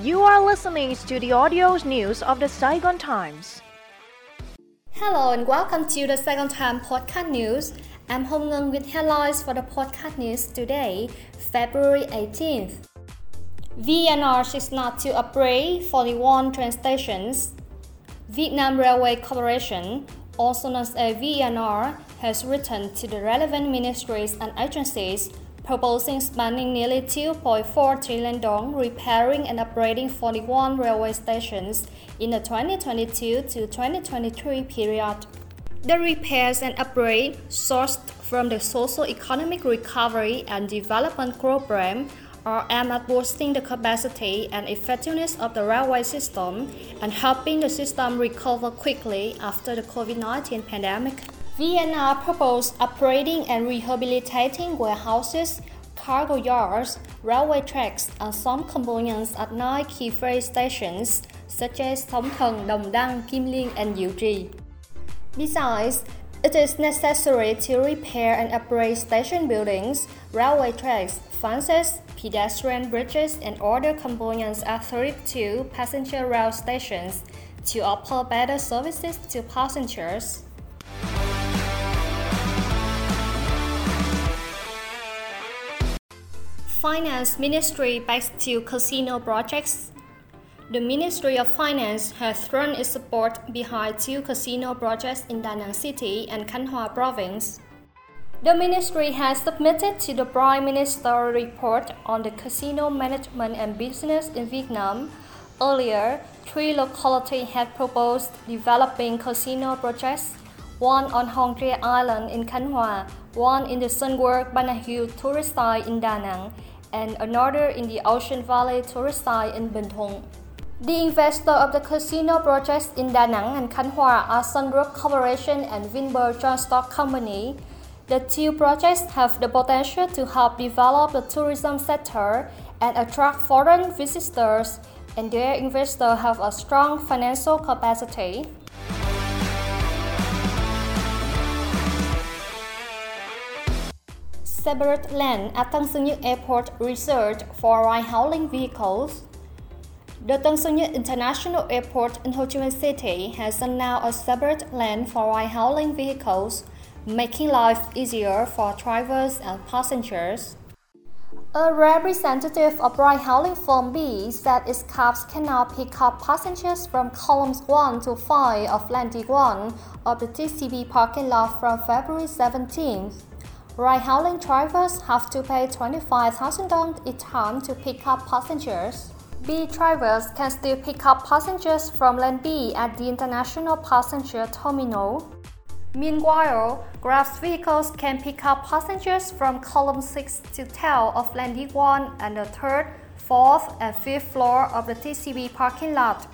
You are listening to the audio news of the Saigon Times. Hello and welcome to the Saigon Times podcast news. I'm Hong Ngung with headlines for the podcast news today, February 18th. VNR is not to upgrade 41 train stations. Vietnam Railway Corporation, also known as VNR, has written to the relevant ministries and agencies proposing spending nearly 2.4 trillion dong repairing and upgrading 41 railway stations in the 2022 to 2023 period. The repairs and upgrades sourced from the Social Economic Recovery and Development Program are aimed at boosting the capacity and effectiveness of the railway system and helping the system recover quickly after the COVID-19 pandemic. VNR proposed upgrading and rehabilitating warehouses, cargo yards, railway tracks, and some components at nine key freight stations such as Sóng Thần, Đồng Đăng, Kim Liên, and Trì. Besides, it is necessary to repair and upgrade station buildings, railway tracks, fences, pedestrian bridges, and other components at 32 passenger rail stations to offer better services to passengers. Finance Ministry backs two casino projects. The Ministry of Finance has thrown its support behind two casino projects in Da Nang City and Khanh Hoa Province. The ministry has submitted to the Prime Minister a report on the casino management and business in Vietnam. Earlier, three localities had proposed developing casino projects one on Hon Tre Island in Khanh Hoa, one in the Sun World Banahill tourist site in Da Nang, and another in the Ocean Valley tourist site in Binh Thuan. The investor of the casino projects in Da Nang and Khanh Hoa are Sun Group Corporation and Vinpearl Joint Stock Company. The two projects have the potential to help develop the tourism sector and attract foreign visitors, and their investors have a strong financial capacity. Separate lane at Tân Sơn Nhất Airport reserved for ride-hailing vehicles. The Tân Sơn Nhất International Airport in Ho Chi Minh City has now a separate lane for ride-hailing vehicles, making life easier for drivers and passengers. A representative of ride-hailing firm Be said its cabs can now pick up passengers from columns 1 to 5 of Landing 1 of the TCB parking lot from February 17th. Ride-hailing drivers have to pay 25,000 dong each time to pick up passengers. Be drivers can still pick up passengers from Lane B at the International Passenger Terminal. Meanwhile, Grab's vehicles can pick up passengers from column 6 to 12 of Landing 1 and the 3rd, 4th, and 5th floor of the TCB parking lot.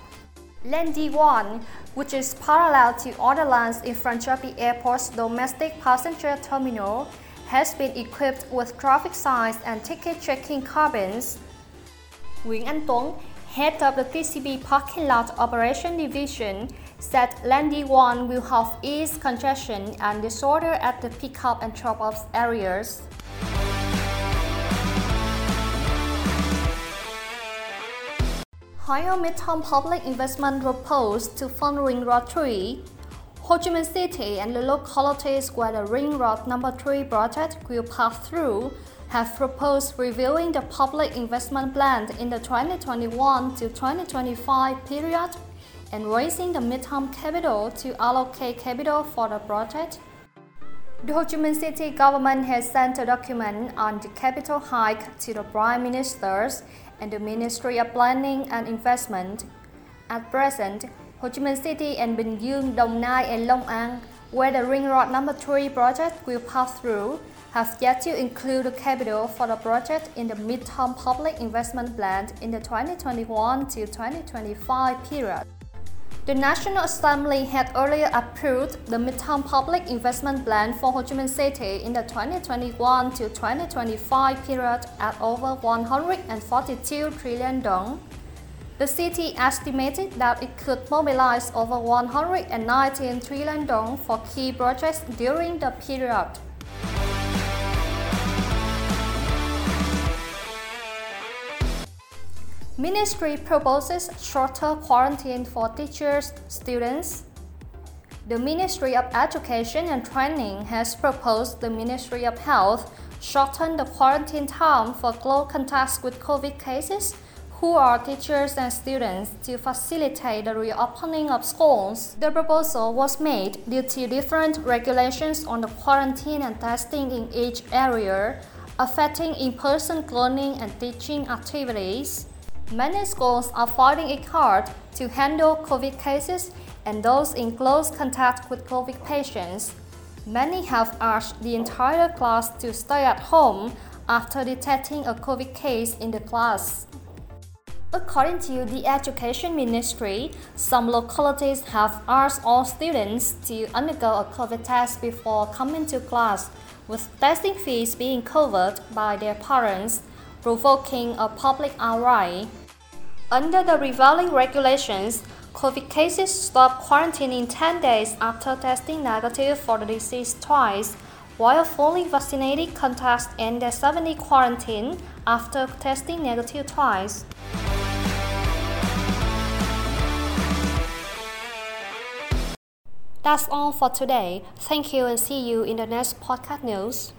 Landing 1, which is parallel to other lanes in front of the airport's domestic passenger terminal, has been equipped with traffic signs and ticket checking cabins. Nguyễn Anh Tuấn, head of the TCB Parking Lot Operation Division, said Landing 1 will have ease congestion and disorder at the pickup and drop-off areas. Higher midterm public investment proposed to fund Ring Road 3 Ho Chi Minh City and the localities where the Ring Road Number 3 project will pass through have proposed reviewing the public investment plan in the 2021 to 2025 period and raising the midterm capital to allocate capital for the project. The Ho Chi Minh City government has sent a document on the capital hike to the Prime Ministers and the Ministry of Planning and Investment. At present, Ho Chi Minh City and Bình Dương, Đồng Nai and Long An, where the Ring Road Number 3 project will pass through, have yet to include the capital for the project in the midterm public investment plan in the 2021 to 2025 period. The National Assembly had earlier approved the midterm public investment plan for Ho Chi Minh City in the 2021 to 2025 period at over 142 trillion dong. The city estimated that it could mobilize over 119 trillion dong for key projects during the period. Ministry proposes shorter quarantine for teachers, students. The Ministry of Education and Training has proposed the Ministry of Health shorten the quarantine time for close contacts with COVID cases who are teachers and students to facilitate the reopening of schools. The proposal was made due to different regulations on the quarantine and testing in each area, affecting in-person learning and teaching activities. Many schools are finding it hard to handle COVID cases and those in close contact with COVID patients. Many have asked the entire class to stay at home after detecting a COVID case in the class. According to the Education Ministry, some localities have asked all students to undergo a COVID test before coming to class, with testing fees being covered by their parents provoking a public outrage. Under the prevailing regulations, COVID cases stop quarantining 10 days after testing negative for the disease twice, while fully vaccinated contacts end their 70 quarantine after testing negative twice. That's all for today. Thank you and see you in the next podcast news.